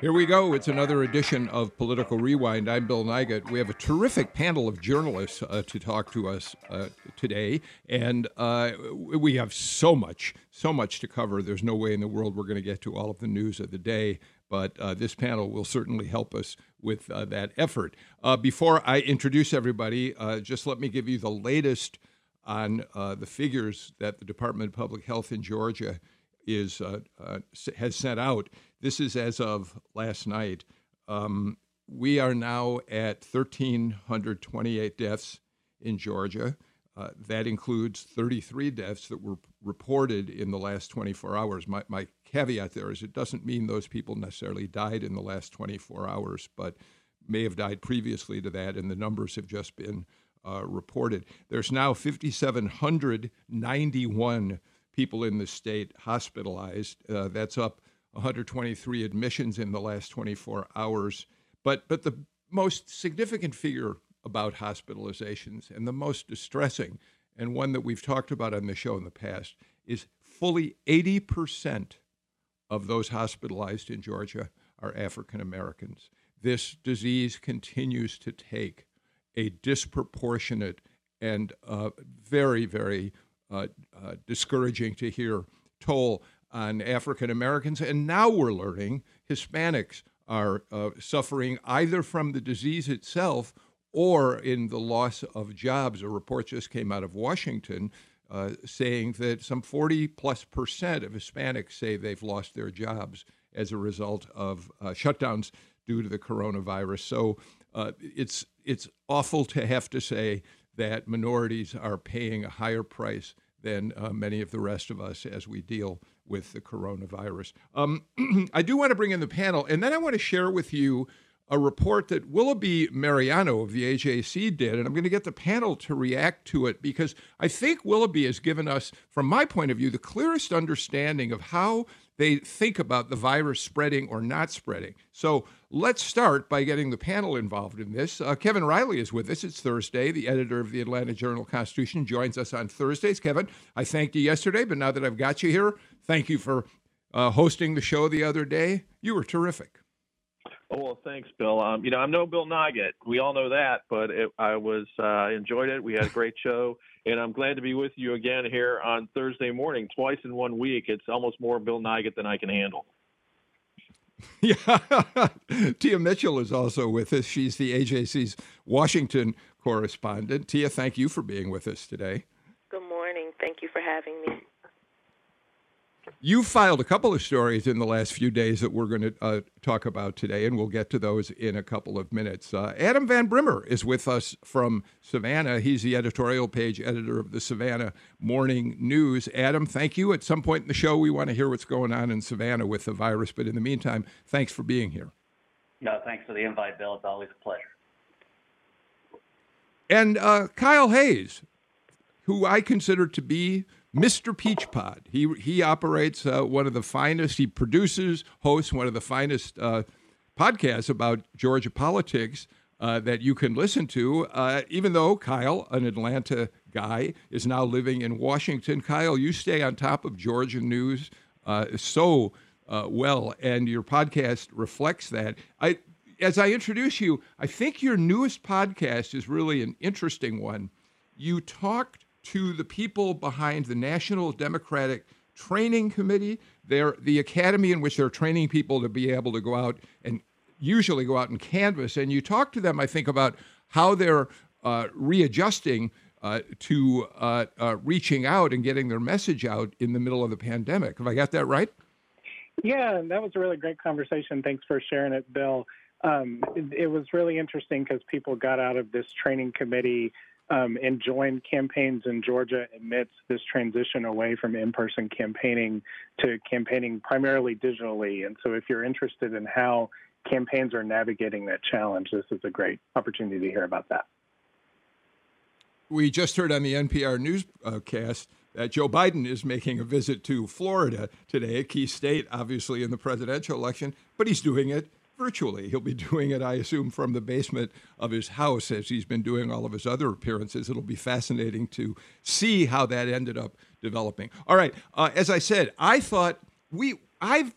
Here we go. It's another edition of Political Rewind. I'm Bill Nigut. We have a terrific panel of journalists uh, to talk to us uh, today, and uh, we have so much, so much to cover. There's no way in the world we're going to get to all of the news of the day, but uh, this panel will certainly help us with uh, that effort. Uh, before I introduce everybody, just let me give you the latest on the figures that the Department of Public Health in Georgia is has sent out. This is as of last night. Um, we are now at 1,328 deaths in Georgia. Uh, that includes 33 deaths that were reported in the last 24 hours. My, my, caveat there is it doesn't mean those people necessarily died in the last 24 hours, but may have died previously to that, and the numbers have just been uh, reported. There's now 5,791 people in the state hospitalized. Uh, that's up 123 admissions in the last 24 hours. But, but the most significant figure about hospitalizations and the most distressing, and one that we've talked about on the show in the past, is fully 80% of those hospitalized in Georgia are African Americans. This disease continues to take a disproportionate and uh, very, very uh, uh, discouraging to hear toll on African Americans. And now we're learning Hispanics are uh, suffering either from the disease itself or in the loss of jobs. A report just came out of Washington uh, saying that some 40 plus percent of Hispanics say they've lost their jobs as a result of uh, shutdowns due to the coronavirus. So uh, it's it's awful to have to say that minorities are paying a higher price than uh, many of the rest of us as we deal with the coronavirus. Um, I do want to bring in the panel, and then I want to share with you a report that Willoughby Mariano of the AJC did, and I'm going to get the panel to react to it because I think Willoughby has given us, from my point of view, the clearest understanding of how they think about the virus spreading or not spreading. So let's start by getting the panel involved in this. Uh, Kevin Riley is with us. It's Thursday. The editor of the Atlanta Journal Constitution joins us on Thursdays. Kevin, I thanked you yesterday, but now that I've got you here, thank you for uh, hosting the show the other day. You were terrific. Oh well, thanks, Bill. Um, you know, I'm no Bill Nigut. We all know that, but it, I was uh, enjoyed it. We had a great show, and I'm glad to be with you again here on Thursday morning, twice in one week. It's almost more Bill Nigut than I can handle. Yeah, Tia Mitchell is also with us. She's the AJC's Washington correspondent. Tia, thank you for being with us today. Good morning. Thank you for having me. You filed a couple of stories in the last few days that we're going to uh, talk about today, and we'll get to those in a couple of minutes. Uh, Adam Van Brimmer is with us from Savannah. He's the editorial page editor of the Savannah Morning News. Adam, thank you. At some point in the show, we want to hear what's going on in Savannah with the virus, but in the meantime, thanks for being here. No, thanks for the invite, Bill. It's always a pleasure. And uh, Kyle Hayes, who I consider to be Mr. Peach Pod. He he operates uh, one of the finest. He produces, hosts one of the finest uh, podcasts about Georgia politics uh, that you can listen to. Uh, even though Kyle, an Atlanta guy, is now living in Washington. Kyle, you stay on top of Georgia news uh, so uh, well, and your podcast reflects that. I. As I introduce you, I think your newest podcast is really an interesting one. You talked to the people behind the National Democratic Training Committee. They're the academy in which they're training people to be able to go out and usually go out and canvass. And you talk to them, I think, about how they're uh, readjusting uh, to uh, uh reaching out and getting their message out in the middle of the pandemic. Have I got that right? Yeah, that was a really great conversation. Thanks for sharing it, Bill. Um, it, it was really interesting because people got out of this training committee um, and joined campaigns in Georgia amidst this transition away from in person campaigning to campaigning primarily digitally. And so, if you're interested in how campaigns are navigating that challenge, this is a great opportunity to hear about that. We just heard on the NPR newscast that Joe Biden is making a visit to Florida today, a key state, obviously, in the presidential election, but he's doing it virtually. He'll be doing it, I assume, from the basement of his house as he's been doing all of his other appearances. It'll be fascinating to see how that ended up developing. All right, uh, as I said, I thought we, I've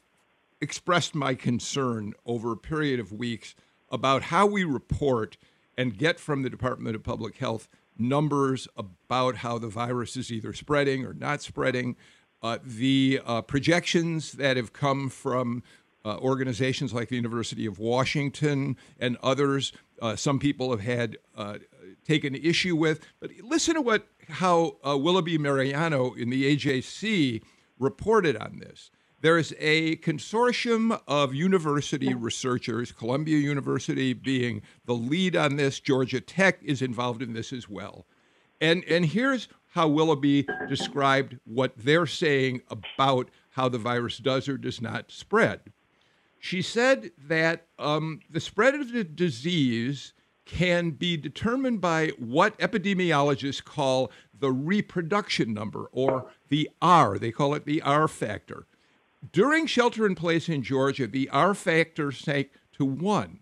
expressed my concern over a period of weeks about how we report and get from the Department of Public Health numbers about how the virus is either spreading or not spreading. Uh, the uh, projections that have come from uh, organizations like the University of Washington and others, uh, some people have had uh, taken issue with. But listen to what how uh, Willoughby Mariano in the AJC reported on this. There's a consortium of university researchers, Columbia University being the lead on this, Georgia Tech is involved in this as well. And, and here's how Willoughby described what they're saying about how the virus does or does not spread. She said that um, the spread of the disease can be determined by what epidemiologists call the reproduction number or the R. They call it the R factor. During shelter in place in Georgia, the R factor sank to one,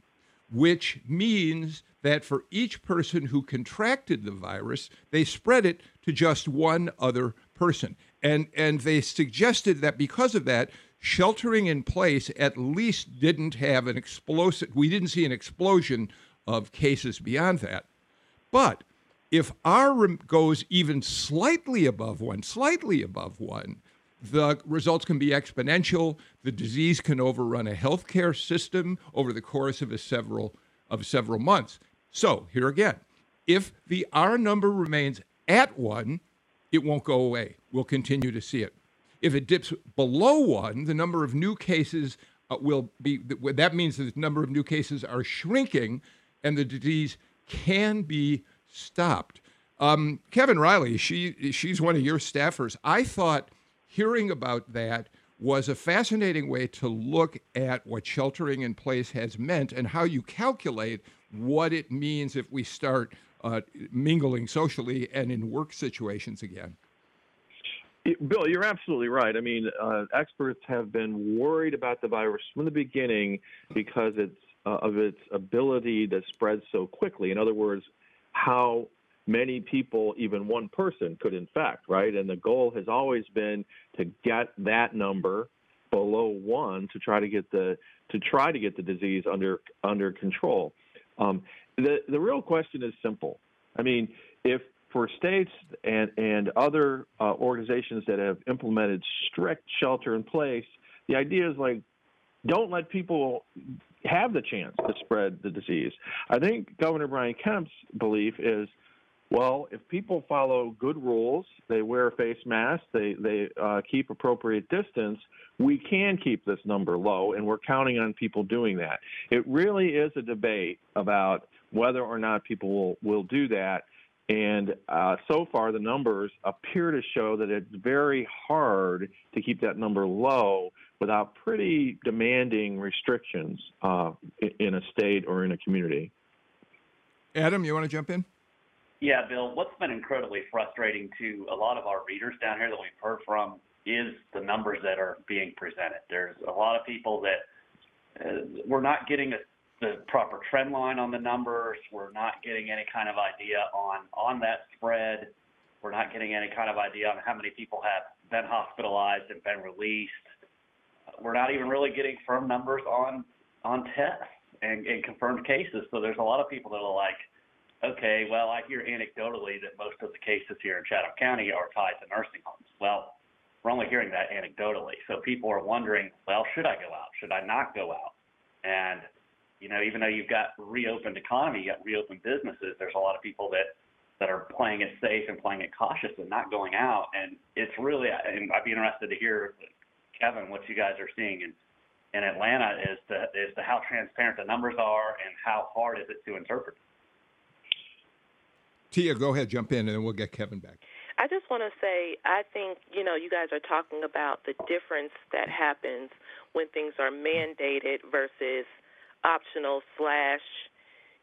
which means that for each person who contracted the virus, they spread it to just one other person. And, and they suggested that because of that, sheltering in place at least didn't have an explosive, we didn't see an explosion of cases beyond that. But if R goes even slightly above one, slightly above one, the results can be exponential. The disease can overrun a healthcare system over the course of several of several months. So here again, if the R number remains at one, it won't go away. We'll continue to see it. If it dips below one, the number of new cases uh, will be. That means the number of new cases are shrinking, and the disease can be stopped. Um, Kevin Riley, she she's one of your staffers. I thought hearing about that was a fascinating way to look at what sheltering in place has meant and how you calculate what it means if we start uh, mingling socially and in work situations again. Bill, you're absolutely right. I mean, uh, experts have been worried about the virus from the beginning because it's uh, of its ability to spread so quickly. In other words, how many people, even one person, could infect, right? And the goal has always been to get that number below one to try to get the to try to get the disease under under control. Um, the the real question is simple. I mean, if for states and and other uh, organizations that have implemented strict shelter in place, the idea is like don't let people have the chance to spread the disease. I think Governor Brian Kemp's belief is well, if people follow good rules, they wear face masks, they they uh, keep appropriate distance, we can keep this number low, and we're counting on people doing that. It really is a debate about whether or not people will will do that. And uh, so far, the numbers appear to show that it's very hard to keep that number low without pretty demanding restrictions uh, in a state or in a community. Adam, you want to jump in? Yeah, Bill, what's been incredibly frustrating to a lot of our readers down here that we've heard from is the numbers that are being presented. There's a lot of people that uh, we're not getting a, the proper trend line on the numbers. We're not getting any kind of idea on that spread. We're not getting any kind of idea on how many people have been hospitalized and been released. We're not even really getting firm numbers on tests and confirmed cases. So there's a lot of people that are like, okay, well, I hear anecdotally that most of the cases here in Chatham County are tied to nursing homes. Well, we're only hearing that anecdotally. So people are wondering, well, should I go out? Should I not go out? And, you know, even though you've got reopened economy, you got reopened businesses, there's a lot of people that, that are playing it safe and playing it cautious and not going out. And it's really, and I'd be interested to hear, Kevin, what you guys are seeing in, in Atlanta is to, is to how transparent the numbers are and how hard is it to interpret. Tia, go ahead, jump in, and then we'll get Kevin back. I just want to say, I think, you know, you guys are talking about the difference that happens when things are mandated versus optional slash,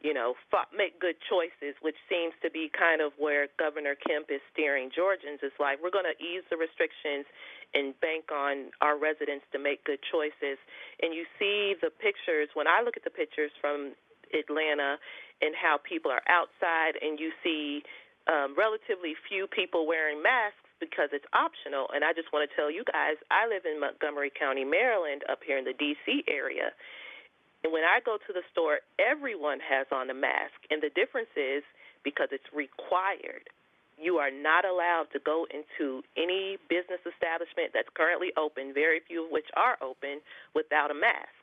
you know, make good choices, which seems to be kind of where Governor Kemp is steering Georgians. It's like we're going to ease the restrictions and bank on our residents to make good choices. And you see the pictures, when I look at the pictures from Atlanta and how people are outside, and you see um, relatively few people wearing masks because it's optional. And I just want to tell you guys, I live in Montgomery County, Maryland, up here in the D.C. area. And when I go to the store, everyone has on a mask. And the difference is because it's required. You are not allowed to go into any business establishment that's currently open, very few of which are open, without a mask.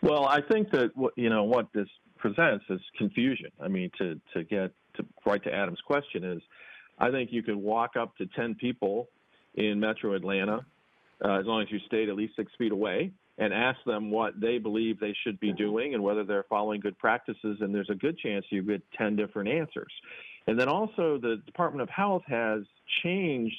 Well, I think that you know what this presents is confusion. I mean, to to get to right to Adam's question is, I think you could walk up to ten people in Metro Atlanta uh, as long as you stayed at least six feet away, and ask them what they believe they should be doing and whether they're following good practices. And there's a good chance you get 10 different answers. And then also, the Department of Health has changed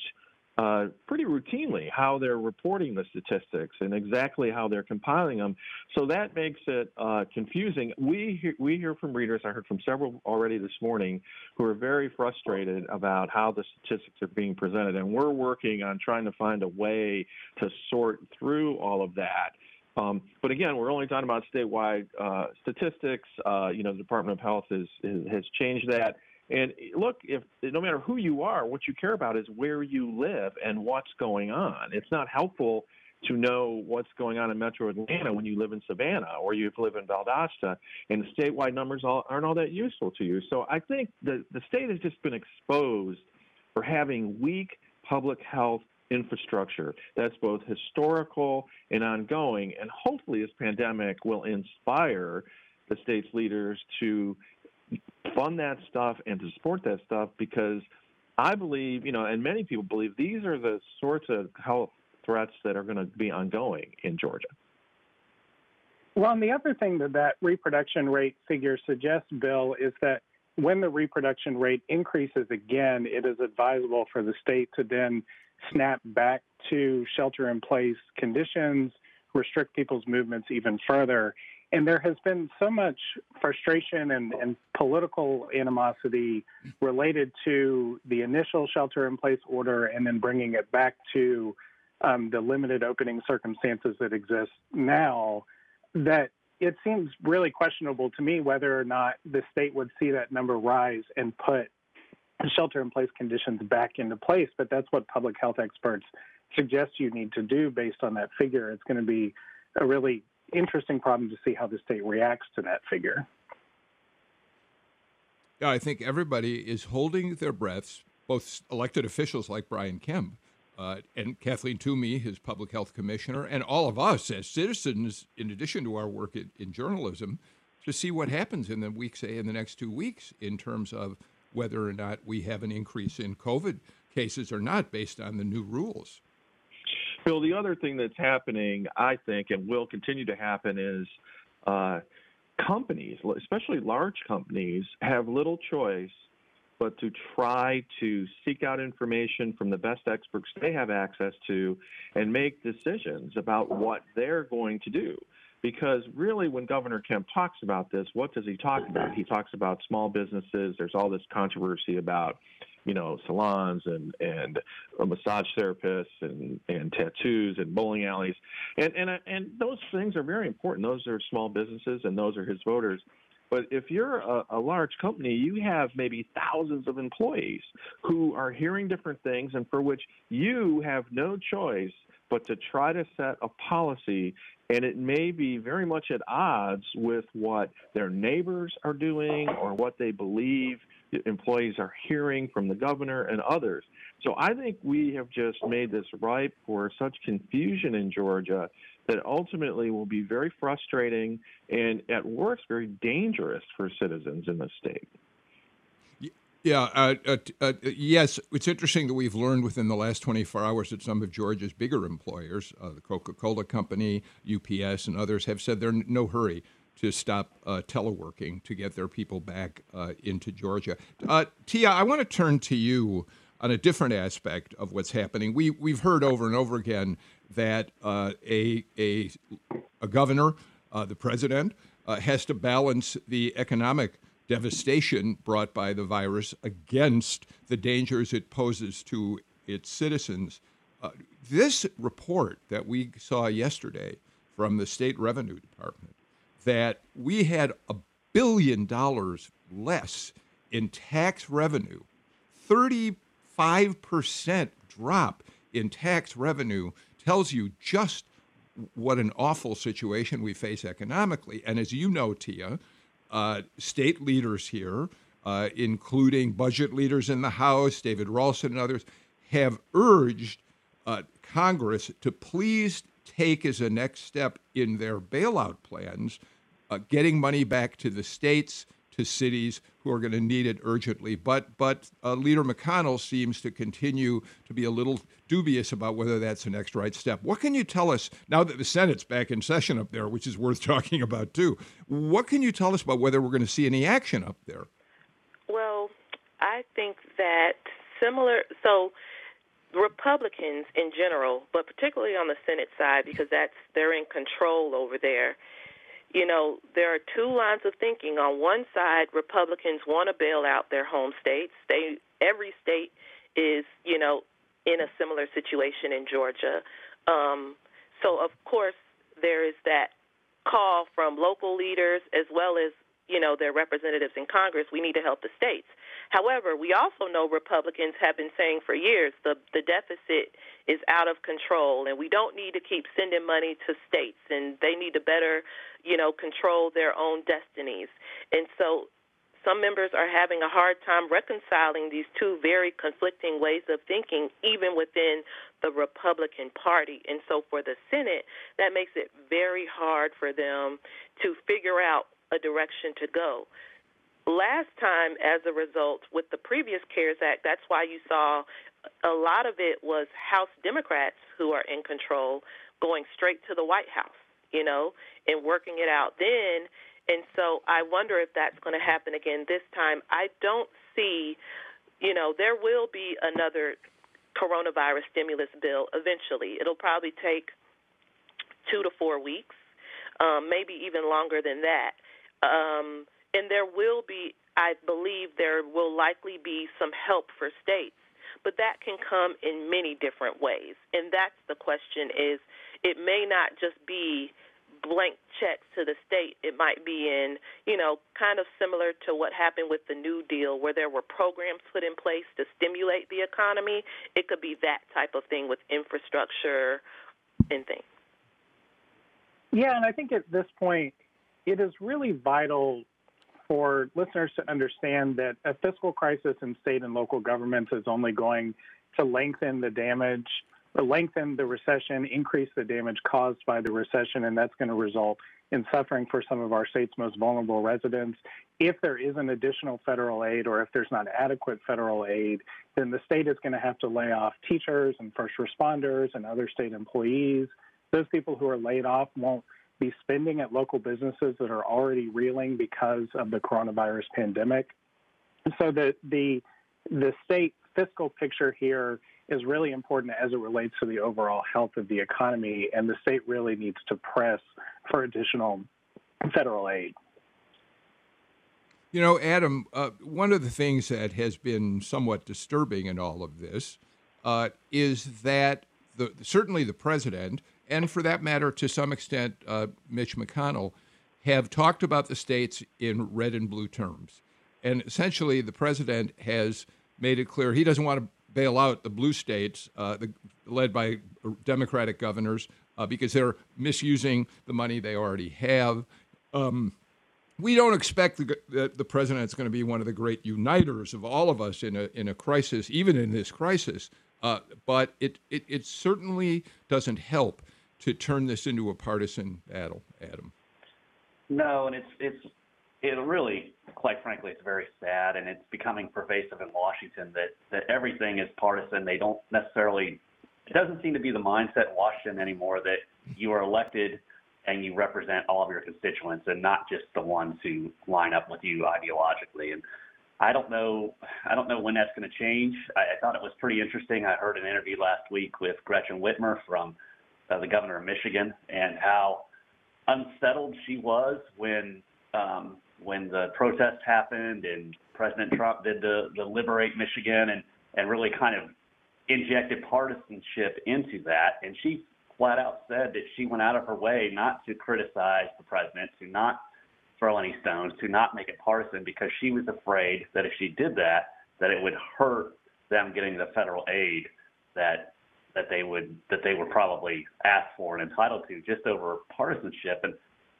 uh, pretty routinely how they're reporting the statistics and exactly how they're compiling them. So that makes it uh, confusing. We hear, we hear from readers. I heard from several already this morning who are very frustrated about how the statistics are being presented, and we're working on trying to find a way to sort through all of that. Um, but again, we're only talking about statewide uh, statistics. Uh, you know, the Department of Health is, is, has changed that. And look, if no matter who you are, what you care about is where you live and what's going on. It's not helpful to know what's going on in Metro Atlanta when you live in Savannah or you live in Valdosta, and the statewide numbers aren't all that useful to you. So I think the the state has just been exposed for having weak public health infrastructure that's both historical and ongoing. And hopefully, this pandemic will inspire the state's leaders to fund that stuff and to support that stuff because I believe, you know, and many people believe these are the sorts of health threats that are going to be ongoing in Georgia. Well, and the other thing that that reproduction rate figure suggests, Bill, is that when the reproduction rate increases again, it is advisable for the state to then snap back to shelter in place conditions, restrict people's movements even further. And there has been so much frustration and, and political animosity related to the initial shelter in place order and then bringing it back to um, the limited opening circumstances that exist now that it seems really questionable to me whether or not the state would see that number rise and put shelter in place conditions back into place. But that's what public health experts suggest you need to do based on that figure. It's going to be a really interesting problem to see how the state reacts to that figure. Yeah, I think everybody is holding their breaths, both elected officials like Brian Kemp uh, and Kathleen Toomey, his public health commissioner, and all of us as citizens, in addition to our work in, in journalism, to see what happens in the weeks, say, in the next two weeks, in terms of whether or not we have an increase in COVID cases or not based on the new rules. Bill, the other thing that's happening, I think, and will continue to happen is uh, companies, especially large companies, have little choice but to try to seek out information from the best experts they have access to and make decisions about what they're going to do. Because really, when Governor Kemp talks about this, what does he talk about? He talks about small businesses. There's all this controversy about you know, salons and and uh, massage therapists and and tattoos and bowling alleys, and and uh, and those things are very important. Those are small businesses, and those are his voters. But if you're a, a, large company, you have maybe thousands of employees who are hearing different things and for which you have no choice but to try to set a policy. And it may be very much at odds with what their neighbors are doing or what they believe employees are hearing from the governor and others. So I think we have just made this ripe for such confusion in Georgia that ultimately will be very frustrating and at worst very dangerous for citizens in the state. Yeah, uh, uh, uh, yes, it's interesting that we've learned within the last 24 hours that some of Georgia's bigger employers, uh, the Coca Cola Company, UPS, and others, have said they're in no hurry to stop uh, teleworking to get their people back uh, into Georgia. Uh, Tia, I want to turn to you on a different aspect of what's happening. We we've heard over and over again that uh, a a a governor Uh, the president uh, has to balance the economic devastation brought by the virus against the dangers it poses to its citizens. Uh, this report that we saw yesterday from the state revenue department that we had a billion dollars less in tax revenue, 35% drop in tax revenue tells you just what an awful situation we face economically. And as you know, Tia, state leaders here, uh, including budget leaders in the House, David Ralston and others, have urged uh, Congress to please take as a next step in their bailout plans uh, getting money back to the states, to cities who are going to need it urgently. But but uh, Leader McConnell seems to continue to be a little dubious about whether that's the next right step. What can you tell us now that the Senate's back in session up there, which is worth talking about too? What can you tell us about whether we're going to see any action up there? Well, I think that similar. So. Republicans in general, but particularly on the Senate side, because that's they're in control over there you know, there are two lines of thinking. On one side, Republicans want to bail out their home states. They every state is, you know, in a similar situation in Georgia. Um, so of course there is that call from local leaders as well as you know their representatives in Congress. We need to help the states. However, we also know Republicans have been saying for years the the deficit is out of control, and we don't need to keep sending money to states, and they need to better, you know, control their own destinies. And so, some members are having a hard time reconciling these two very conflicting ways of thinking, even within the Republican Party. And so, for the Senate, that makes it very hard for them to figure out a direction to go last time, as a result, with the previous CARES Act, that's why you saw a lot of it was House Democrats who are in control going straight to the White House, you know, and working it out then. And so I wonder if that's going to happen again this time. I don't see, you know, there will be another coronavirus stimulus bill eventually. It'll probably take two to four weeks, um, maybe even longer than that. Um, and there will be, I believe, there will likely be some help for states, but that can come in many different ways. And that's the question: is it may not just be blank checks to the state. It might be in, you know, kind of similar to what happened with the New Deal, where there were programs put in place to stimulate the economy. It could be that type of thing with infrastructure and things. Yeah, and I think at this point, it is really vital for listeners to understand that a fiscal crisis in state and local governments is only going to lengthen the damage, lengthen the recession, increase the damage caused by the recession, and that's going to result in suffering for some of our state's most vulnerable residents. If there isn't additional federal aid or if there's not adequate federal aid, then the state is going to have to lay off teachers and first responders and other state employees. Those people who are laid off won't be spending at local businesses that are already reeling because of the coronavirus pandemic. So the the the state fiscal picture here is really important as it relates to the overall health of the economy, and the state really needs to press for additional federal aid. You know, Adam, uh, one of the things that has been somewhat disturbing in all of this uh, is that the, certainly the president and for that matter, to some extent, uh, Mitch McConnell, have talked about the states in red and blue terms. And essentially, the president has made it clear he doesn't want to bail out the blue states, uh, the, led by Democratic governors, uh, because they're misusing the money they already have. Um, we don't expect the, the, the president's going to be one of the great uniters of all of us in a, in a crisis, even in this crisis. Uh, but it, it, it certainly doesn't help to turn this into a partisan battle, Adam. No, and it's it's it really, quite frankly, it's very sad, and it's becoming pervasive in Washington that that everything is partisan. They don't necessarily. It doesn't seem to be the mindset in Washington anymore that you are elected and you represent all of your constituents and not just the ones who line up with you ideologically. And I don't know. I don't know when that's going to change. I, I thought it was pretty interesting. I heard an interview last week with Gretchen Whitmer from uh, the governor of Michigan, and how unsettled she was when um, when the protest happened and President Trump did the, the Liberate Michigan and, and really kind of injected partisanship into that. And she flat out said that she went out of her way not to criticize the president, to not throw any stones, to not make it partisan because she was afraid that if she did that, that it would hurt them getting the federal aid that that they would that they were probably asked for and entitled to just over partisanship and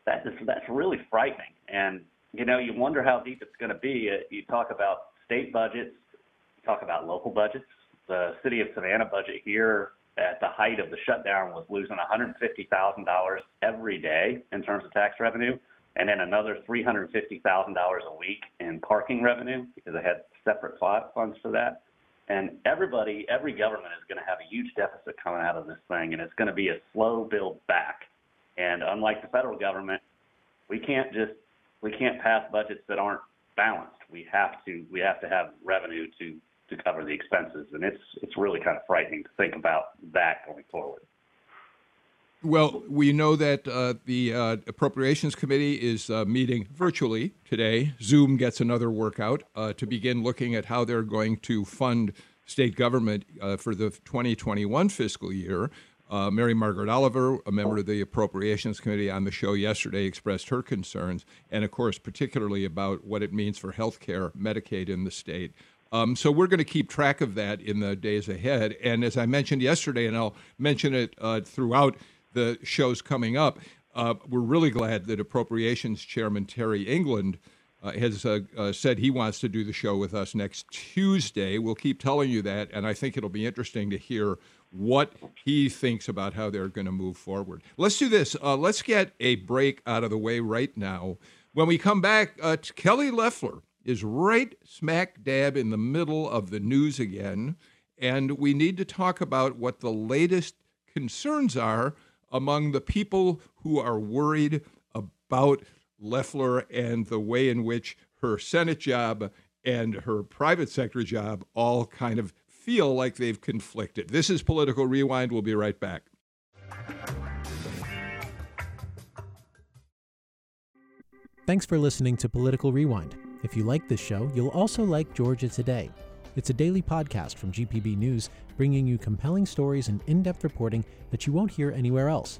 that is that's really frightening and you know you wonder how deep it's going to be uh, you talk about state budgets you talk about local budgets the city of Savannah budget here at the height of the shutdown was losing $150,000 every day in terms of tax revenue and then another $350,000 a week in parking revenue because they had separate funds for that. And everybody, every government is going to have a huge deficit coming out of this thing, and it's going to be a slow build back. And unlike the federal government, we can't just we can't pass budgets that aren't balanced. We have to we have to have revenue to to cover the expenses, and it's it's really kind of frightening to think about that going forward. Well, we know that uh, the uh, Appropriations Committee is uh, meeting virtually today. Zoom gets another workout uh, to begin looking at how they're going to fund state government uh, for the 2021 fiscal year. Uh, Mary Margaret Oliver, a member of the Appropriations Committee on the show yesterday, expressed her concerns, and of course, particularly about what it means for health care, Medicaid in the state. Um, so we're going to keep track of that in the days ahead. And as I mentioned yesterday, and I'll mention it throughout the shows coming up. Uh, we're really glad that Appropriations Chairman Terry England uh, has uh, uh, said he wants to do the show with us next Tuesday. We'll keep telling you that, and I think it'll be interesting to hear what he thinks about how they're going to move forward. Let's do this. Uh, let's get a break out of the way right now. When we come back, uh, Kelly Loeffler is right smack dab in the middle of the news again, and we need to talk about what the latest concerns are among the people who are worried about Loeffler and the way in which her Senate job and her private sector job all kind of feel like they've conflicted. This is Political Rewind. We'll be right back. Thanks for listening to Political Rewind. If you like this show, you'll also like Georgia Today. It's a daily podcast from GPB News, bringing you compelling stories and in depth reporting that you won't hear anywhere else.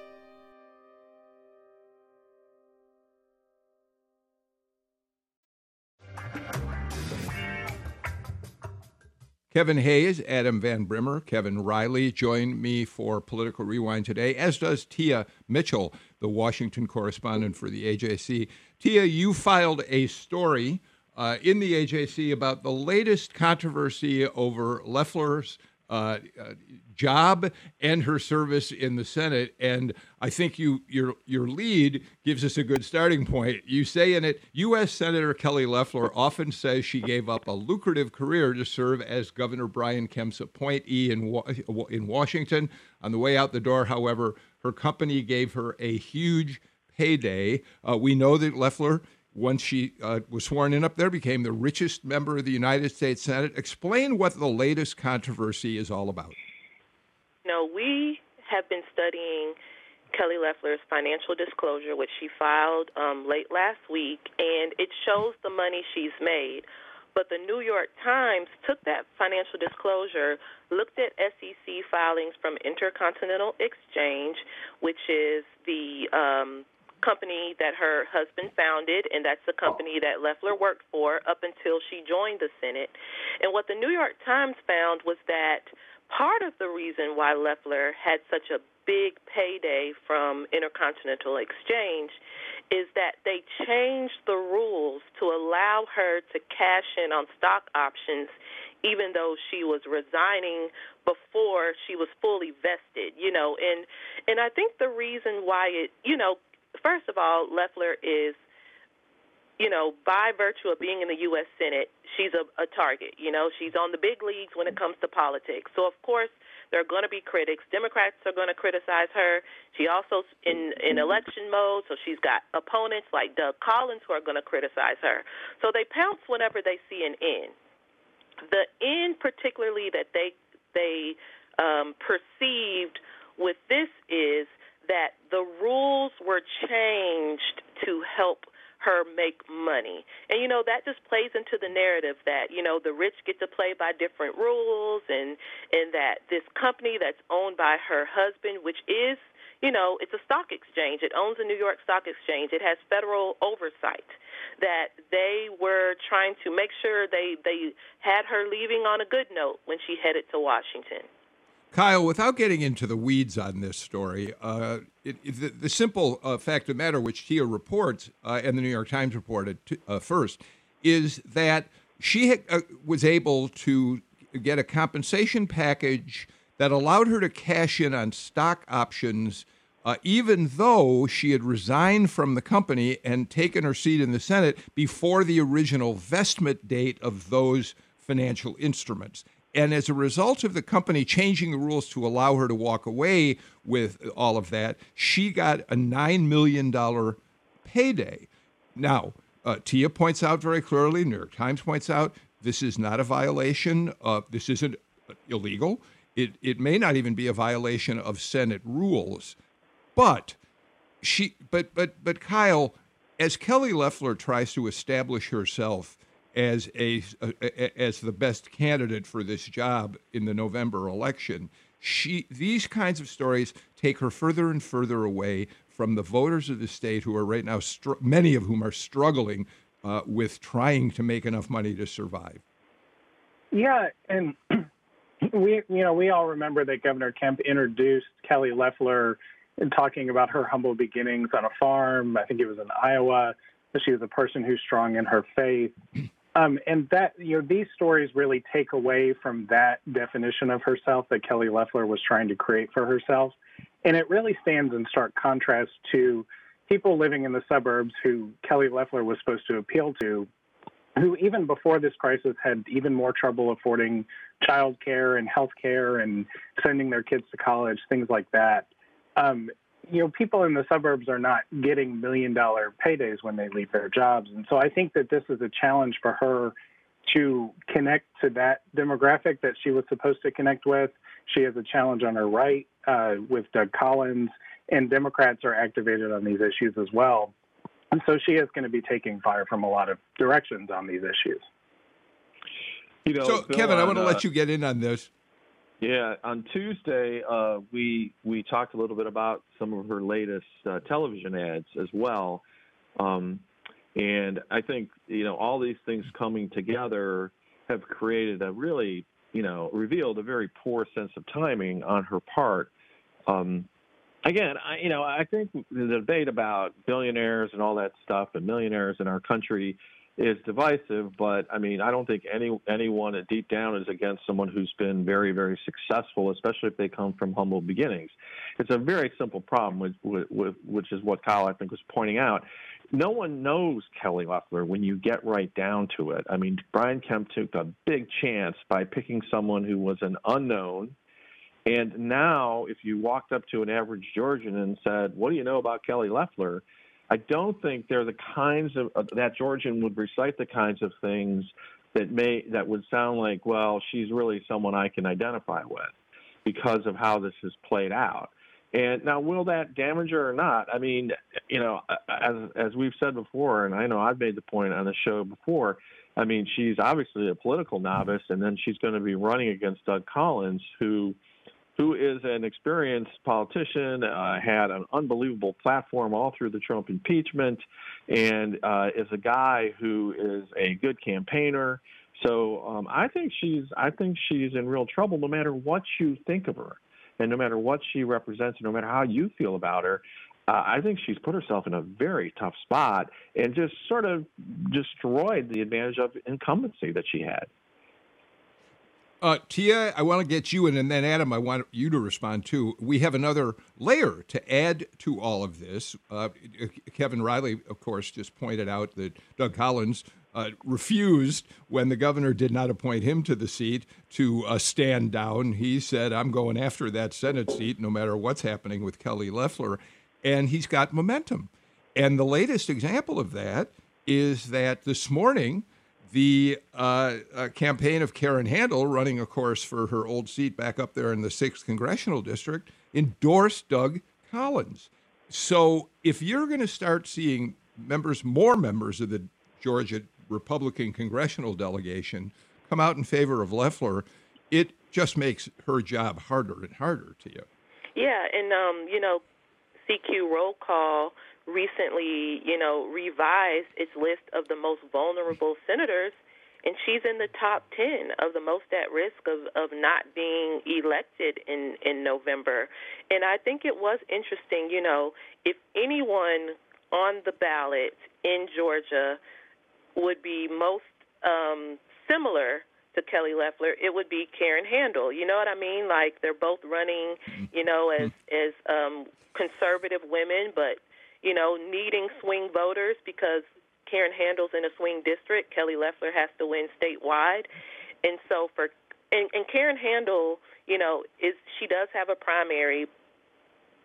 Kevin Hayes, Adam Van Brimmer, Kevin Riley join me for Political Rewind today, as does Tia Mitchell, the Washington correspondent for the AJC. Tia, you filed a story uh, in the AJC about the latest controversy over Loeffler's uh, uh, job and her service in the Senate. And I think you your your lead gives us a good starting point. You say in it, U.S. Senator Kelly Loeffler often says she gave up a lucrative career to serve as Governor Brian Kemp's appointee in in Washington. On the way out the door, however, her company gave her a huge payday. Uh, we know that Loeffler once she uh, was sworn in up there, became the richest member of the United States Senate. Explain what the latest controversy is all about. No, we have been studying Kelly Loeffler's financial disclosure, which she filed um, late last week, and it shows the money she's made. But the New York Times took that financial disclosure, looked at SEC filings from Intercontinental Exchange, which is the um, company that her husband founded, and that's the company that Loeffler worked for up until she joined the Senate. And what the New York Times found was that part of the reason why Loeffler had such a big payday from Intercontinental Exchange is that they changed the rules to allow her to cash in on stock options even though she was resigning before she was fully vested you know and and I think the reason why it you know first of all, Loeffler is, you know, by virtue of being in the U.S. Senate, she's a, a target. You know, she's on the big leagues when it comes to politics. So, of course, there are going to be critics. Democrats are going to criticize her. She also in in election mode, so she's got opponents like Doug Collins who are going to criticize her. So they pounce whenever they see an end. The end, particularly that they they um, perceived with this is that the rules were changed to help her make money. And you know that just plays into the narrative that you know the rich get to play by different rules and and that this company that's owned by her husband which is you know, it's a stock exchange. It owns a New York Stock Exchange. It has federal oversight. That they were trying to make sure they they had her leaving on a good note when she headed to Washington. Kyle, without getting into the weeds on this story, uh, it, it, the, the, simple uh, fact of matter, which Tia reports uh, and the New York Times reported uh, first, is that she uh, was able to get a compensation package that allowed her to cash in on stock options, uh, even though she had resigned from the company and taken her seat in the Senate before the original vestment date of those financial instruments. And as a result of the company changing the rules to allow her to walk away with all of that, she got a $9 million payday. Now, uh, Tia points out very clearly, New York Times points out, this is not a violation. Of, this isn't illegal. It, it may not even be a violation of Senate rules. But she, but, but, but Kyle, as Kelly Loeffler tries to establish herself as a, as the best candidate for this job in the November election. She these kinds of stories take her further and further away from the voters of the state who are right now str- many of whom are struggling uh, with trying to make enough money to survive. Yeah, and we you know we all remember that Governor Kemp introduced Kelly Loeffler in talking about her humble beginnings on a farm. I think it was in Iowa. She was a person who's strong in her faith. Um, and that, you know, these stories really take away from that definition of herself that Kelly Loeffler was trying to create for herself. And it really stands in stark contrast to people living in the suburbs who Kelly Loeffler was supposed to appeal to, who even before this crisis had even more trouble affording childcare and health care and sending their kids to college, things like that. Um, you know, people in the suburbs are not getting million dollar paydays when they leave their jobs. And so I think that this is a challenge for her to connect to that demographic that she was supposed to connect with. She has a challenge on her right uh, with Doug Collins, and Democrats are activated on these issues as well. And so she is going to be taking fire from a lot of directions on these issues. You know, so, Bill, Kevin, I want to uh, let you get in on this. Yeah, on Tuesday uh, we we talked a little bit about some of her latest uh, television ads as well, um, and I think you know all these things coming together have created a really you know revealed a very poor sense of timing on her part. Um, again, I, you know I think the debate about billionaires and all that stuff and millionaires in our country is divisive, but I mean, I don't think any anyone deep down is against someone who's been very, very successful, especially if they come from humble beginnings. It's a very simple problem, with, which is what Kyle I think was pointing out. No one knows Kelly Loeffler when you get right down to it. I mean, Brian Kemp took a big chance by picking someone who was an unknown. And now, if you walked up to an average Georgian and said, "What do you know about Kelly Loeffler?" I don't think they're the kinds of uh, that Georgian would recite the kinds of things that may that would sound like, well, she's really someone I can identify with because of how this has played out. And now, will that damage her or not? I mean, you know, as as we've said before, and I know I've made the point on the show before. I mean, she's obviously a political novice, and then she's going to be running against Doug Collins, who who is an experienced politician, uh, had an unbelievable platform all through the Trump impeachment, and uh, is a guy who is a good campaigner. So um, I think she's I think she's in real trouble, no matter what you think of her, and no matter what she represents, no matter how you feel about her. Uh, I think she's put herself in a very tough spot and just sort of destroyed the advantage of incumbency that she had. Uh, Tia, I want to get you in, and then Adam, I want you to respond too. We have another layer to add to all of this. Uh, Kevin Riley, of course, just pointed out that Doug Collins uh, refused when the governor did not appoint him to the seat to uh, stand down. He said, I'm going after that Senate seat no matter what's happening with Kelly Loeffler. And he's got momentum. And the latest example of that is that this morning, the uh, uh, campaign of Karen Handel, running, of course, for her old seat back up there in the 6th Congressional District, endorsed Doug Collins. So if you're going to start seeing members, more members of the Georgia Republican congressional delegation come out in favor of Loeffler, it just makes her job harder and harder to you. Yeah, and um, you know, CQ roll call recently, you know, revised its list of the most vulnerable senators, and she's in the top 10 of the most at risk of, of not being elected in, in November. And I think it was interesting, you know, if anyone on the ballot in Georgia would be most um, similar to Kelly Loeffler, it would be Karen Handel. You know what I mean? Like they're both running, you know, as as um, conservative women, but you know, needing swing voters because Karen Handel's in a swing district. Kelly Loeffler has to win statewide, and so for and, and Karen Handel, you know, is she does have a primary,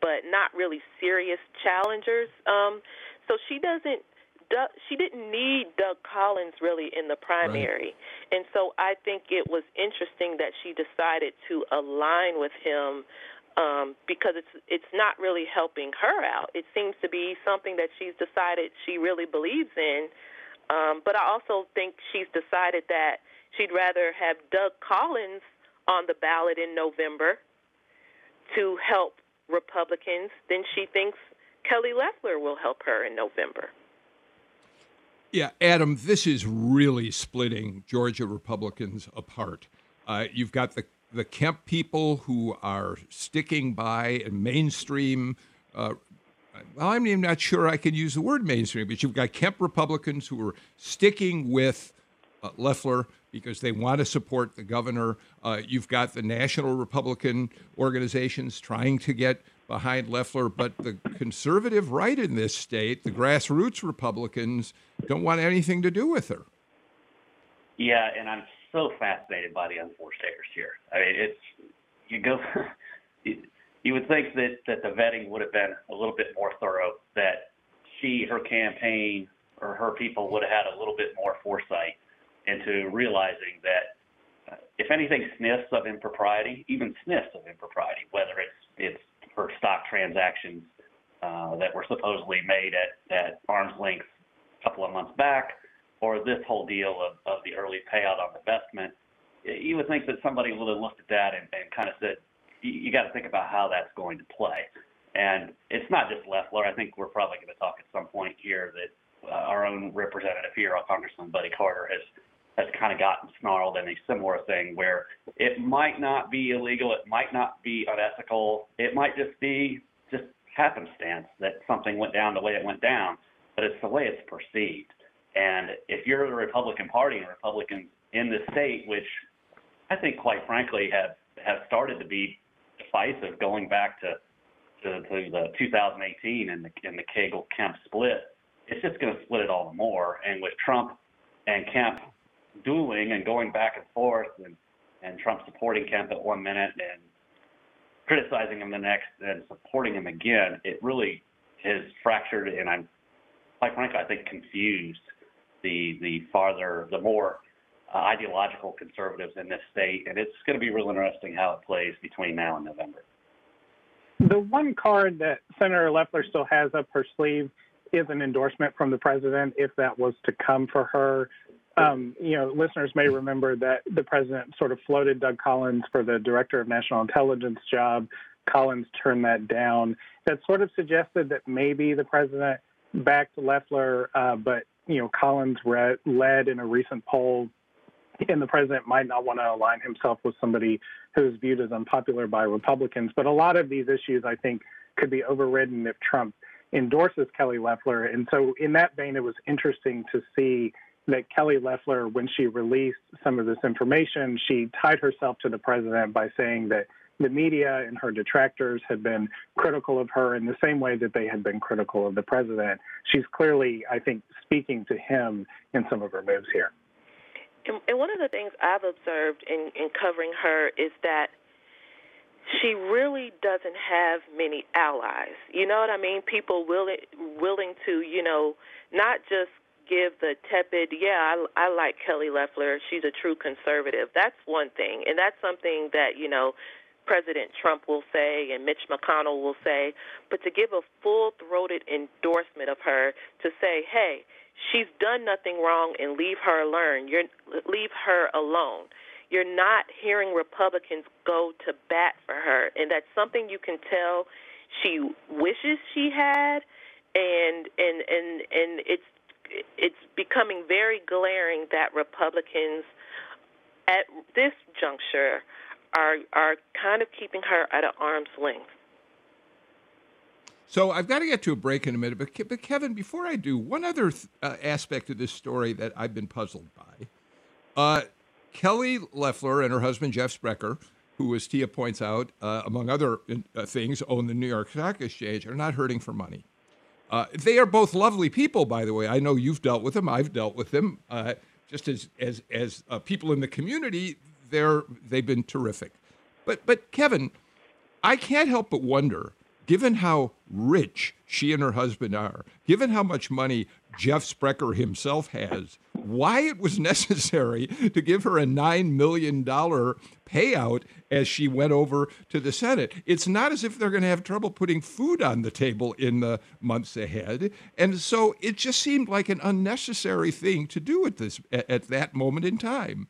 but not really serious challengers. Um, so she doesn't. Doug, she didn't need Doug Collins really in the primary, right. and so I think it was interesting that she decided to align with him um, because it's it's not really helping her out. It seems to be something that she's decided she really believes in. Um, but I also think she's decided that she'd rather have Doug Collins on the ballot in November to help Republicans than she thinks Kelly Loeffler will help her in November. Yeah, Adam, this is really splitting Georgia Republicans apart. Uh, you've got the the Kemp people who are sticking by and mainstream. Uh, well, I'm even not sure I can use the word mainstream, but you've got Kemp Republicans who are sticking with uh, Loeffler because they want to support the governor. Uh, you've got the national Republican organizations trying to get behind Loeffler, but the conservative right in this state, the grassroots Republicans, don't want anything to do with her. Yeah, and I'm so fascinated by the unforced errors here. I mean, it's you go. you would think that that the vetting would have been a little bit more thorough. That she, her campaign, or her people would have had a little bit more foresight into realizing that uh, if anything sniffs of impropriety, even sniffs of impropriety, whether it's it's for stock transactions uh, that were supposedly made at, at arm's length a couple of months back, or this whole deal of, of the early payout on investment, you would think that somebody would have looked at that and, and kind of said, you, got to think about how that's going to play. And it's not just Loeffler. I think we're probably going to talk at some point here that uh, our own representative here, our Congressman Buddy Carter, has has kind of gotten snarled in a similar thing where it might not be illegal, it might not be unethical, it might just be just happenstance that something went down the way it went down, but it's the way it's perceived. And if you're the Republican Party and Republicans in the state, which I think, quite frankly, have have started to be divisive going back to to, to the 2018 and the and the Kemp split, it's just going to split it all the more. And with Trump and Kemp dueling and going back and forth, and and Trump supporting Kemp at one minute and criticizing him the next, and supporting him again, it really has fractured and I'm quite frankly, I think confused the the farther, the more uh, ideological conservatives in this state, and it's going to be real interesting how it plays between now and November. The one card that Senator Loeffler still has up her sleeve is an endorsement from the president, if that was to come for her. Um, you know, listeners may remember that the president sort of floated Doug Collins for the director of national intelligence job. Collins turned that down. That sort of suggested that maybe the president backed Loeffler, uh, but you know, Collins led in a recent poll, and the president might not want to align himself with somebody who is viewed as unpopular by Republicans. But a lot of these issues, I think, could be overridden if Trump endorses Kelly Loeffler. And so, in that vein, it was interesting to see that Kelly Loeffler, when she released some of this information, she tied herself to the president by saying that the media and her detractors had been critical of her in the same way that they had been critical of the president. She's clearly, I think, speaking to him in some of her moves here. And, one of the things I've observed in, in covering her is that she really doesn't have many allies. You know what I mean? People willing willing to, you know, not just give the tepid, yeah, I, I like Kelly Loeffler. She's a true conservative. That's one thing, and that's something that you know President Trump will say and Mitch McConnell will say. But to give a full-throated endorsement of her, to say, hey, she's done nothing wrong, and leave her alone. You're leave her alone. You're not hearing Republicans go to bat for her, and that's something you can tell she wishes she had and and and and it's it's becoming very glaring that Republicans at this juncture are are kind of keeping her at an arm's length. So I've got to get to a break in a minute, but, but Kevin, before I do, one other th- uh, aspect of this story that I've been puzzled by: uh, Kelly Loeffler and her husband Jeff Sprecher, who, as Tia points out, uh, among other uh, things, own the New York Stock Exchange, are not hurting for money. Uh, they are both lovely people, by the way. I know you've dealt with them. I've dealt with them. Uh, just as as as people in the community, they're they've been terrific. But but Kevin, I can't help but wonder, given how rich she and her husband are, given how much money Jeff Sprecher himself has, why it was necessary to give her a $9 million payout as she went over to the Senate. It's not as if they're going to have trouble putting food on the table in the months ahead. And so it just seemed like an unnecessary thing to do at this at that moment in time.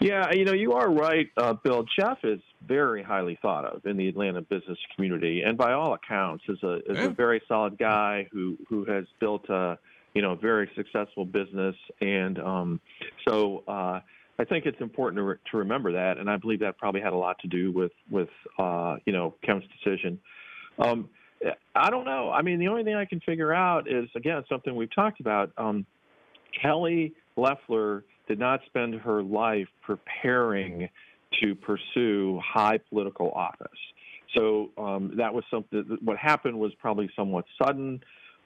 Yeah, you know, you are right, uh, Bill. Jeff is very highly thought of in the Atlanta business community, and by all accounts, is a is yeah. a very solid guy who who has built a you know very successful business, and um, so uh, I think it's important to, re- to remember that, and I believe that probably had a lot to do with with uh, you know Kevin's decision. Um, I don't know. I mean, the only thing I can figure out is again something we've talked about. Um, Kelly Loeffler did not spend her life preparing to pursue high political office. So um, that was something. What happened was probably somewhat sudden.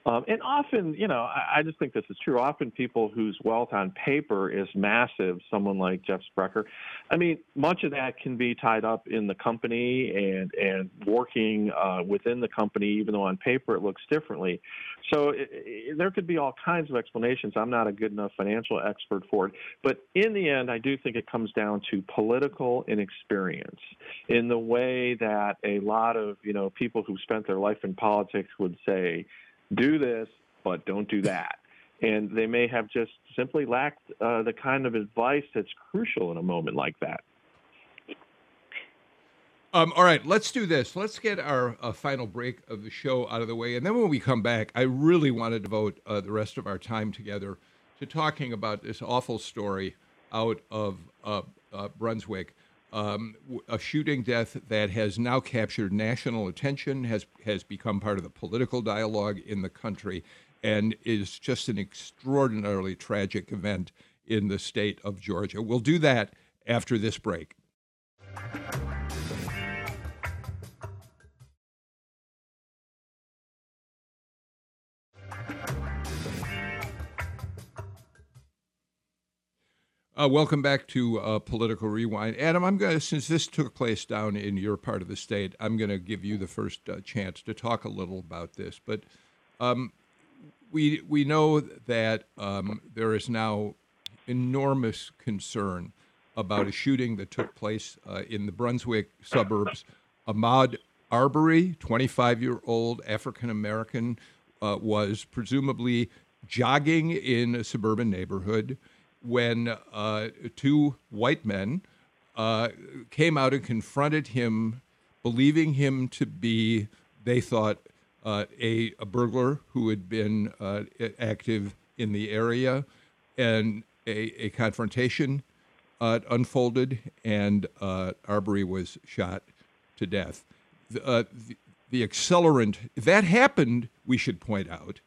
Um, and often, you know, I, I, just think this is true. Often, people whose wealth on paper is massive, someone like Jeff Sprecher, I mean, much of that can be tied up in the company and and working uh, within the company, even though on paper it looks differently. So it, it, there could be all kinds of explanations. I'm not a good enough financial expert for it, but in the end, I do think it comes down to political inexperience in the way that a lot of you know people who spent their life in politics would say do this, but don't do that. And they may have just simply lacked uh, the kind of advice that's crucial in a moment like that. Um, all right, let's do this. Let's get our uh, final break of the show out of the way. And then when we come back, I really want to devote uh, the rest of our time together to talking about this awful story out of uh, uh Brunswick um, a shooting death that has now captured national attention, has has become part of the political dialogue in the country, and is just an extraordinarily tragic event in the state of Georgia. We'll do that after this break. Uh, welcome back to uh, Political Rewind. Adam, I'm going since this took place down in your part of the state, I'm going to give you the first uh, chance to talk a little about this. But um, we, we know that um, there is now enormous concern about a shooting that took place uh, in the Brunswick suburbs. Ahmaud Arbery, 25 year old African American, uh, was presumably jogging in a suburban neighborhood when uh, two white men uh, came out and confronted him, believing him to be, they thought, uh, a, a, burglar who had been active in the area, and a, a confrontation unfolded, and Arbery was shot to death. The, the, the accelerant that happened, we should point out,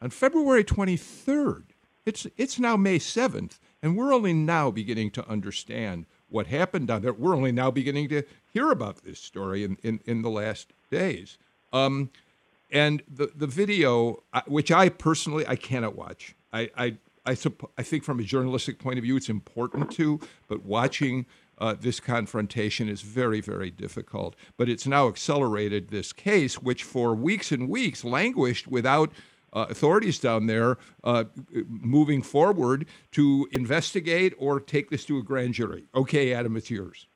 on February 23rd. It's, it's now May 7th, and we're only now beginning to understand what happened down there. We're only now beginning to hear about this story in, in, in the last days. Um, and the, the video, which I personally, I cannot watch. I, I, I, supp- I think from a journalistic point of view, it's important to, but watching uh, this confrontation is very, very difficult. But it's now accelerated this case, which for weeks and weeks languished without uh, authorities down there uh, moving forward to investigate or take this to a grand jury. Okay, Adam, it's yours.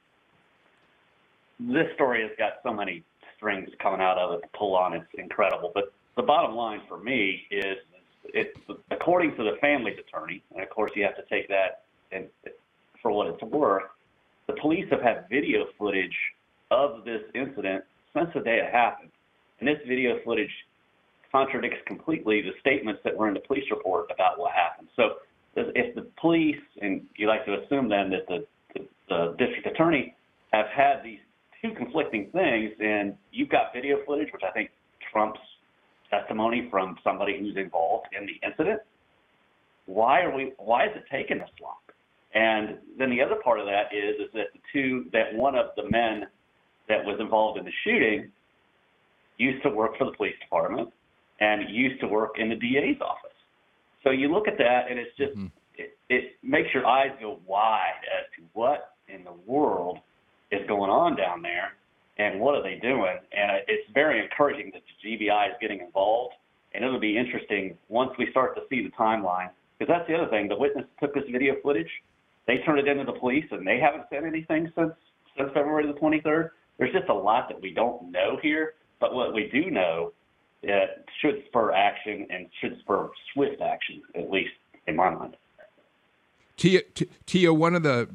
This story has got so many strings coming out of it to pull on. It's incredible. But the bottom line for me is, it's according to the family's attorney, and of course you have to take that and for what it's worth. The police have had video footage of this incident since the day it happened, and this video footage contradicts completely the statements that were in the police report about what happened. So if the police, and you like to assume then that the, the, the district attorney have had these two conflicting things, and you've got video footage, which I think trumps testimony from somebody who's involved in the incident. Why are we? Why is it taking this long? And then the other part of that is is that the two that one of the men that was involved in the shooting used to work for the police department and used to work in the DA's office. So you look at that, and it's just mm-hmm. it, it makes your eyes go wide as to what in the world is going on down there, and what are they doing. And it's very encouraging that the GBI is getting involved, and it'll be interesting once we start to see the timeline. Because that's the other thing. The witness took this video footage. They turned it into the police, and they haven't said anything since since February the 23rd. There's just a lot that we don't know here. But what we do know that should spur action and should spur swift action, at least in my mind. Tia, Tia one of the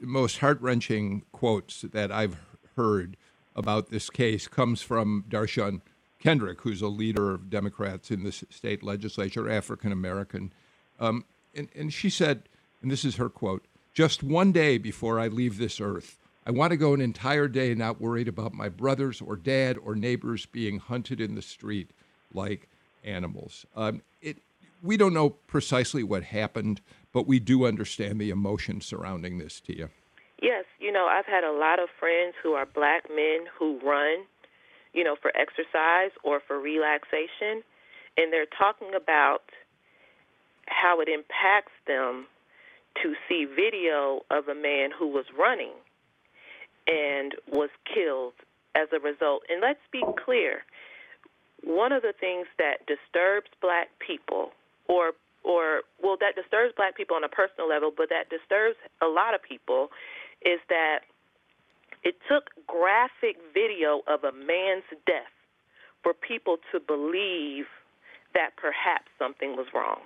most heart wrenching quotes that I've heard about this case comes from Dar'shun Kendrick, who's a leader of Democrats in the state legislature, African American. Um, and, and she said, and this is her quote just one day before I leave this earth, I want to go an entire day not worried about my brothers or dad or neighbors being hunted in the street like animals. Um, it, we don't know precisely what happened, but we do understand the emotion surrounding this, Tia. Yes, you know, I've had a lot of friends who are black men who run, you know, for exercise or for relaxation, and they're talking about how it impacts them to see video of a man who was running and was killed as a result. And let's be clear one of the things that disturbs black people, or or well, that disturbs black people on a personal level, but that disturbs a lot of people, is that it took graphic video of a man's death for people to believe that perhaps something was wrong.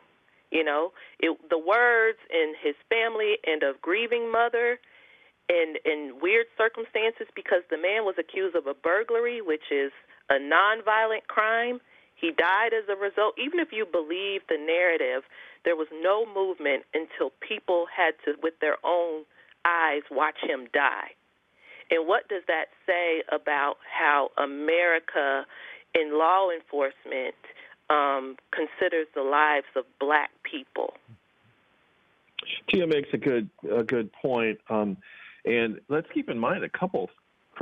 You know, it, the words in his family and of grieving mother in in weird circumstances because the man was accused of a burglary, which is a nonviolent crime. He died as a result. Even if you believe the narrative, there was no movement until people had to, with their own eyes, watch him die. And what does that say about how America, in law enforcement, um, considers the lives of black people? Tia makes a good a good point. Um, and let's keep in mind a couple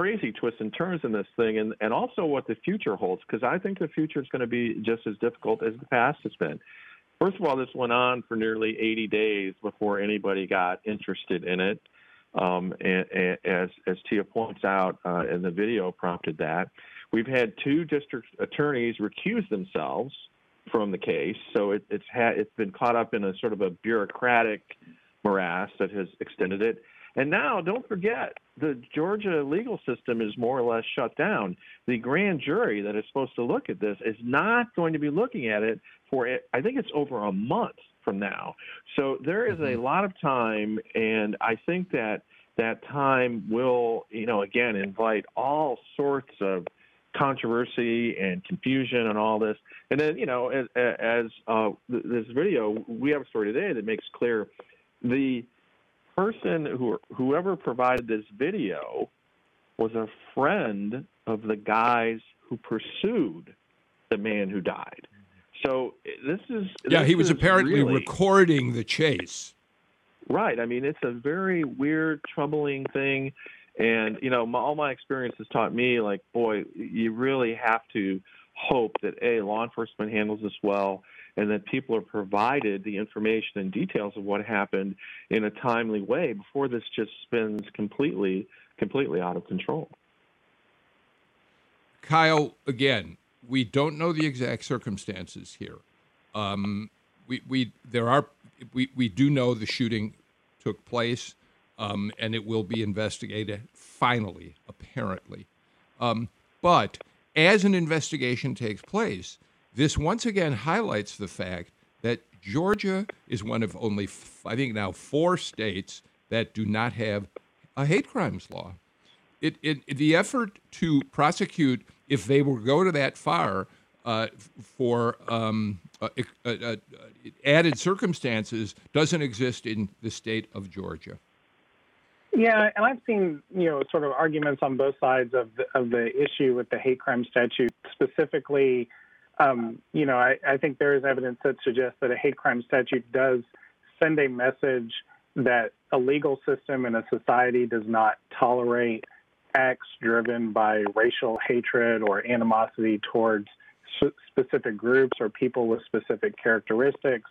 crazy twists and turns in this thing, and, and also what the future holds, because I think the future is going to be just as difficult as the past has been. First of all, this went on for nearly 80 days before anybody got interested in it. Um, and, and as, as Tia points out, uh, and the video prompted that. We've had two district attorneys recuse themselves from the case, so it, it's ha- it's been caught up in a sort of a bureaucratic morass that has extended it. And now, don't forget, the Georgia legal system is more or less shut down. The grand jury that is supposed to look at this is not going to be looking at it for, I think it's over a month from now. So there is a mm-hmm. lot of time, and I think that that time will, you know, again, invite all sorts of controversy and confusion and all this. And then, you know, as, as uh, this video, we have a story today that makes clear the person who whoever provided this video was a friend of the guys who pursued the man who died. So this is yeah, this he was apparently really, recording the chase. right. I mean, it's a very weird, troubling thing. And, you know, my, all my experience has taught me, like, boy, you really have to hope that, A, law enforcement handles this well and that people are provided the information and details of what happened in a timely way before this just spins completely, completely out of control. Kyle, again, we don't know the exact circumstances here. Um, we, we there are we, we do know the shooting took place, um, and it will be investigated finally, apparently. Um, but as an investigation takes place, this once again highlights the fact that Georgia is one of only, I think now, four states that do not have a hate crimes law. It, it, the effort to prosecute, if they were go to that far, uh, for um, uh, uh, uh, added circumstances doesn't exist in the state of Georgia. Yeah, and I've seen you know sort of arguments on both sides of the, of the issue with the hate crime statute. Specifically, um, you know, I, I think there is evidence that suggests that a hate crime statute does send a message that a legal system and a society does not tolerate acts driven by racial hatred or animosity towards specific groups or people with specific characteristics.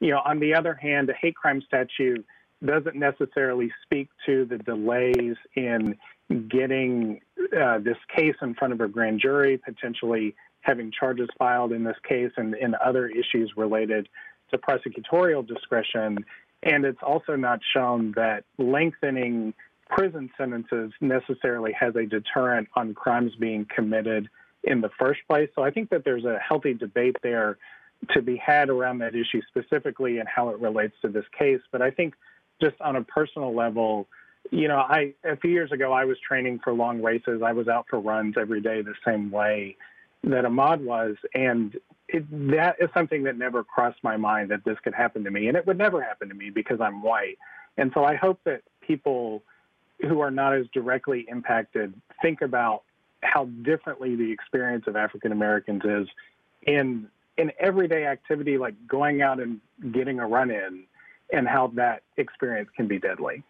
You know, on the other hand, a hate crime statute doesn't necessarily speak to the delays in getting uh, this case in front of a grand jury, potentially having charges filed in this case, and, and other issues related to prosecutorial discretion. And it's also not shown that lengthening prison sentences necessarily has a deterrent on crimes being committed in the first place. So I think that there's a healthy debate there to be had around that issue specifically and how it relates to this case. But I think just on a personal level, you know, I a few years ago I was training for long races. I was out for runs every day the same way that Ahmaud was, and it, that is something that never crossed my mind that this could happen to me, and it would never happen to me because I'm white. And so I hope that people who are not as directly impacted think about how differently the experience of African Americans is in in everyday activity like going out and getting a run in and how that experience can be deadly.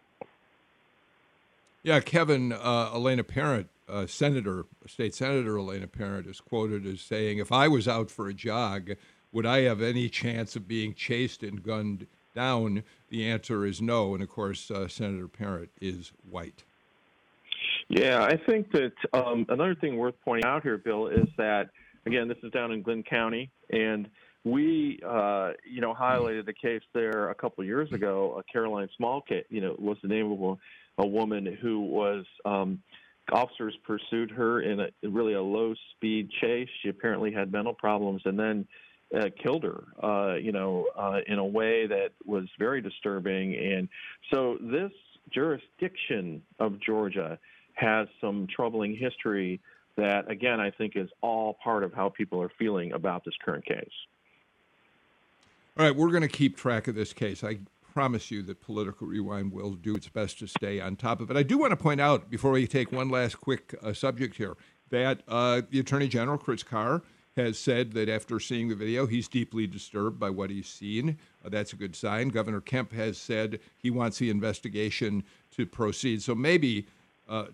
Yeah, Kevin, uh, Elena Parent, uh, Senator, State Senator Elena Parent is quoted as saying, If I was out for a jog, would I have any chance of being chased and gunned down? The answer is no. And of course, uh, Senator Parent is white. Yeah, I think that um, another thing worth pointing out here, Bill, is that, again, this is down in Glynn County, and we, uh, you know, highlighted the case there a couple years ago. A Caroline Small you know, was the name of a, a woman who was um, officers pursued her in a really a low speed chase. She apparently had mental problems, and then uh, killed her. Uh, you know, uh, in a way that was very disturbing. And so this jurisdiction of Georgia has some troubling history that, again, I think is all part of how people are feeling about this current case. All right, we're going to keep track of this case. I promise you that Political Rewind will do its best to stay on top of it. I do want to point out, before we take one last quick uh, subject here, that uh, the Attorney General, Chris Carr, has said that after seeing the video, he's deeply disturbed by what he's seen. Uh, that's a good sign. Governor Kemp has said he wants the investigation to proceed. So maybe uh,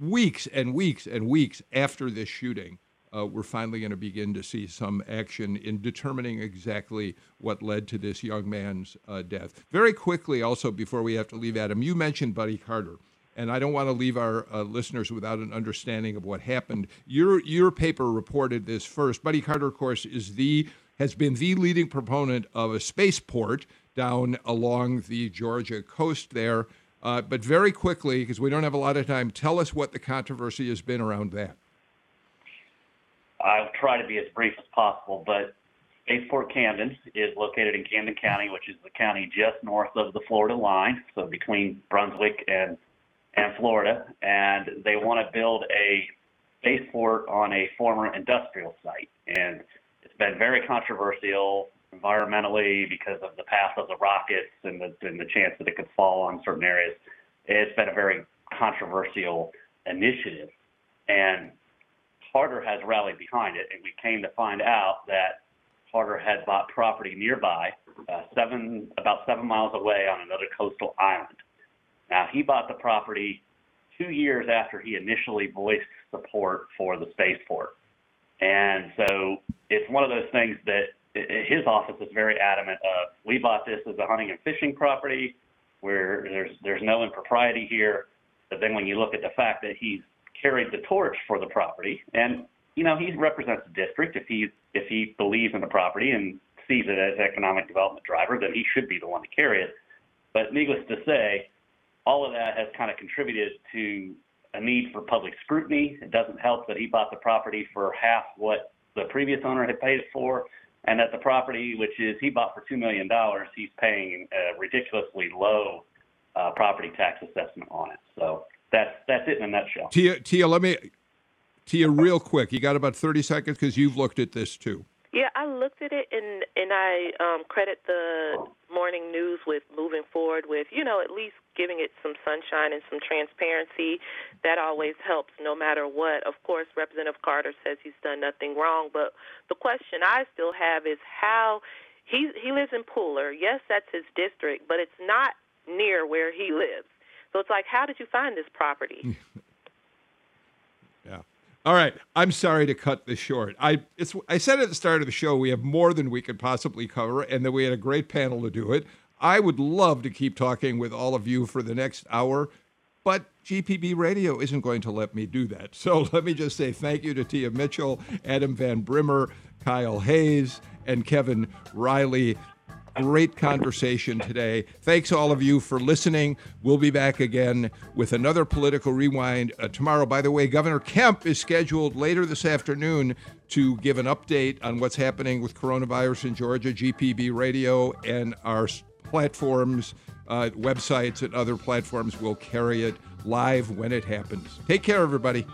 weeks and weeks and weeks after this shooting, uh, we're finally going to begin to see some action in determining exactly what led to this young man's uh, death. Very quickly, also, before we have to leave Adam, you mentioned Buddy Carter. And I don't want to leave our uh, listeners without an understanding of what happened. Your your paper reported this first. Buddy Carter, of course, is the has been the leading proponent of a spaceport down along the Georgia coast there. Uh, but very quickly, because we don't have a lot of time, tell us what the controversy has been around that. I'll try to be as brief as possible, but Spaceport Camden is located in Camden County, which is the county just north of the Florida line, so between Brunswick and and Florida, and they want to build a spaceport on a former industrial site, and it's been very controversial environmentally because of the path of the rockets and the, and the chance that it could fall on certain areas. It's been a very controversial initiative. And Carter has rallied behind it, and we came to find out that Carter had bought property nearby, uh, seven about seven miles away on another coastal island. Now he bought the property two years after he initially voiced support for the spaceport, and so it's one of those things that his office is very adamant of. We bought this as a hunting and fishing property, where there's there's no impropriety here. But then when you look at the fact that he's carried the torch for the property, and you know he represents the district. If he if he believes in the property and sees it as economic development driver, then he should be the one to carry it. But needless to say, all of that has kind of contributed to a need for public scrutiny. It doesn't help that he bought the property for half what the previous owner had paid it for, and that the property, which is he bought for two million dollars, he's paying a ridiculously low uh, property tax assessment on it. So that's that's it in a nutshell. Tia, Tia, let me, Tia, real quick. You got about thirty seconds because you've looked at this too. Yeah, I looked at it and and I um, credit the morning news with moving forward with you know at least giving it some sunshine and some transparency. That always helps, no matter what. Of course, Representative Carter says he's done nothing wrong, but the question I still have is how he he lives in Pooler. Yes, that's his district, but it's not near where he lives. So it's like, how did you find this property? yeah. All right. I'm sorry to cut this short. I it's I said at the start of the show we have more than we could possibly cover, and that we had a great panel to do it. I would love to keep talking with all of you for the next hour, but GPB Radio isn't going to let me do that. So let me just say thank you to Tia Mitchell, Adam Van Brimmer, Kyle Hayes, and Kevin Riley great conversation today. Thanks all of you for listening. We'll be back again with another political rewind uh, tomorrow. By the way, Governor Kemp is scheduled later this afternoon to give an update on what's happening with coronavirus in Georgia. GPB Radio and our platforms, uh, websites, and other platforms will carry it live when it happens. Take care, everybody.